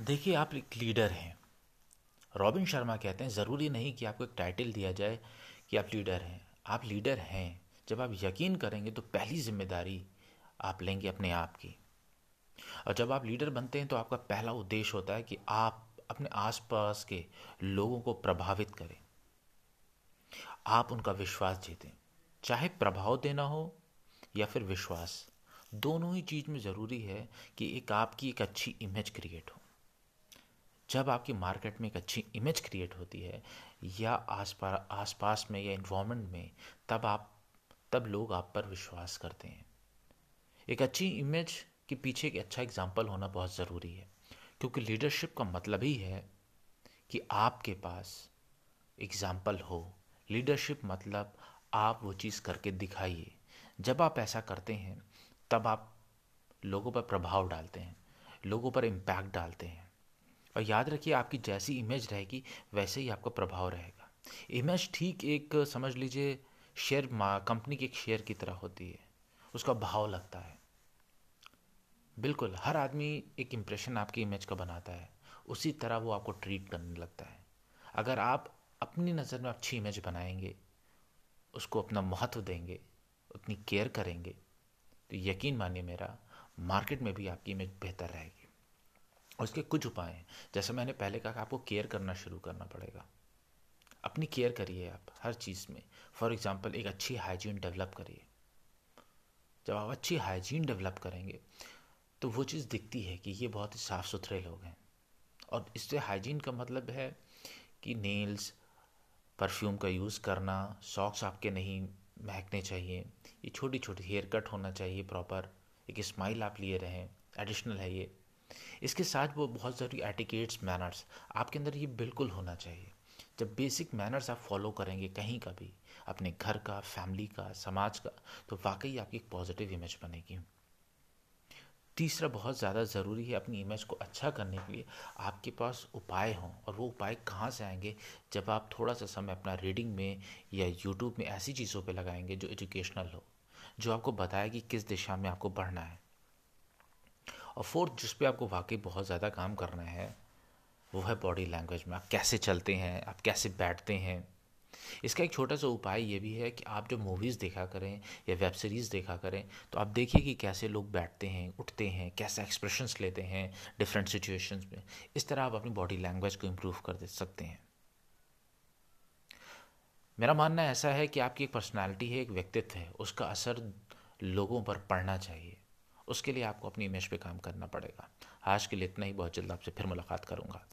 देखिए, आप एक लीडर हैं। रॉबिन शर्मा कहते हैं, ज़रूरी नहीं कि आपको एक टाइटल दिया जाए कि आप लीडर हैं। आप लीडर हैं। जब आप यकीन करेंगे तो पहली ज़िम्मेदारी आप लेंगे अपने आप की। और जब आप लीडर बनते हैं तो आपका पहला उद्देश्य होता है कि आप अपने आसपास के लोगों को प्रभावित करें। आप उनका विश्वास जीतें। चाहे प्रभाव देना हो या फिर विश्वास। दोनों ही चीज़ में ज़रूरी है कि एक आपकी एक अच्छी इमेज क्रिएट हो। जब आपकी मार्केट में एक अच्छी इमेज क्रिएट होती है, या आस पास में या इन्वामेंट में, तब आप, तब लोग आप पर विश्वास करते हैं। एक अच्छी इमेज के पीछे एक अच्छा एग्ज़ाम्पल होना बहुत ज़रूरी है, क्योंकि लीडरशिप का मतलब ही है कि आपके पास एग्ज़ाम्पल हो। लीडरशिप मतलब आप वो चीज़ करके दिखाइए। जब आप ऐसा करते हैं तब आप लोगों पर प्रभाव डालते हैं, लोगों पर इम्पैक्ट डालते हैं। और याद रखिए, आपकी जैसी इमेज रहेगी, वैसे ही आपका प्रभाव रहेगा। इमेज ठीक एक, समझ लीजिए शेयर कंपनी के एक शेयर की तरह होती है। उसका भाव लगता है। बिल्कुल, हर आदमी एक इम्प्रेशन आपकी इमेज का बनाता है। उसी तरह वो आपको ट्रीट करने लगता है। अगर आप अपनी नज़र में अच्छी इमेज बनाएँगे, उसको अपना महत्व देंगे, उतनी केयर करेंगे तो यकीन मानिए मेरा, मार्केट में भी आपकी इमेज बेहतर रहेगी। और इसके कुछ उपाय हैं। जैसे मैंने पहले कहा आपको केयर करना शुरू करना पड़ेगा। अपनी केयर करिए आप हर चीज़ में। फॉर एग्ज़ाम्पल एक अच्छी हाइजीन डेवलप करिए। जब आप अच्छी हाइजीन डेवलप करेंगे तो वो चीज़ दिखती है कि ये बहुत ही साफ़ सुथरे लोग हैं। और इससे हाइजीन का मतलब है कि नेल्स परफ्यूम का यूज़ करना सॉक्स आपके नहीं महकने चाहिए। ये छोटी छोटी हेयर कट होना चाहिए प्रॉपर एक स्माइल आप लिए रहें एडिशनल है ये। इसके साथ वो बहुत ज़रूरी एटिकेट्स मैनर्स आपके अंदर ये बिल्कुल होना चाहिए। जब बेसिक मैनर्स आप फॉलो करेंगे कहीं का भी, अपने घर का फैमिली का, समाज का तो वाकई आपकी एक पॉजिटिव इमेज बनेगी। तीसरा बहुत ज़्यादा ज़रूरी है अपनी इमेज को अच्छा करने के लिए, आपके पास उपाय हों और वो उपाय कहाँ से आएँगे? जब आप थोड़ा सा समय अपना रीडिंग में या यूट्यूब में ऐसी चीज़ों पे लगाएँगे जो एजुकेशनल हो, जो आपको बताए कि किस दिशा में आपको बढ़ना है। और फोर्थ जिस पे आपको वाकई बहुत ज़्यादा काम करना है, वो है बॉडी लैंग्वेज में आप कैसे चलते हैं, आप कैसे बैठते हैं। इसका एक छोटा सा उपाय ये भी है कि आप जब मूवीज़ देखा करें या वेब सीरीज़ देखा करें तो आप देखिए कि कैसे लोग बैठते हैं, उठते हैं, कैसे एक्सप्रेशंस लेते हैं डिफरेंट सिचुएशंस में। इस तरह आप अपनी बॉडी लैंग्वेज को इम्प्रूव कर दे, सकते हैं। मेरा मानना ऐसा है कि आपकी एक पर्सनैलिटी है, एक व्यक्तित्व है, उसका असर लोगों पर पड़ना चाहिए। उसके लिए आपको अपनी इमेज पे काम करना पड़ेगा। आज के लिए इतना ही, बहुत जल्द आपसे फिर मुलाकात करूँगा।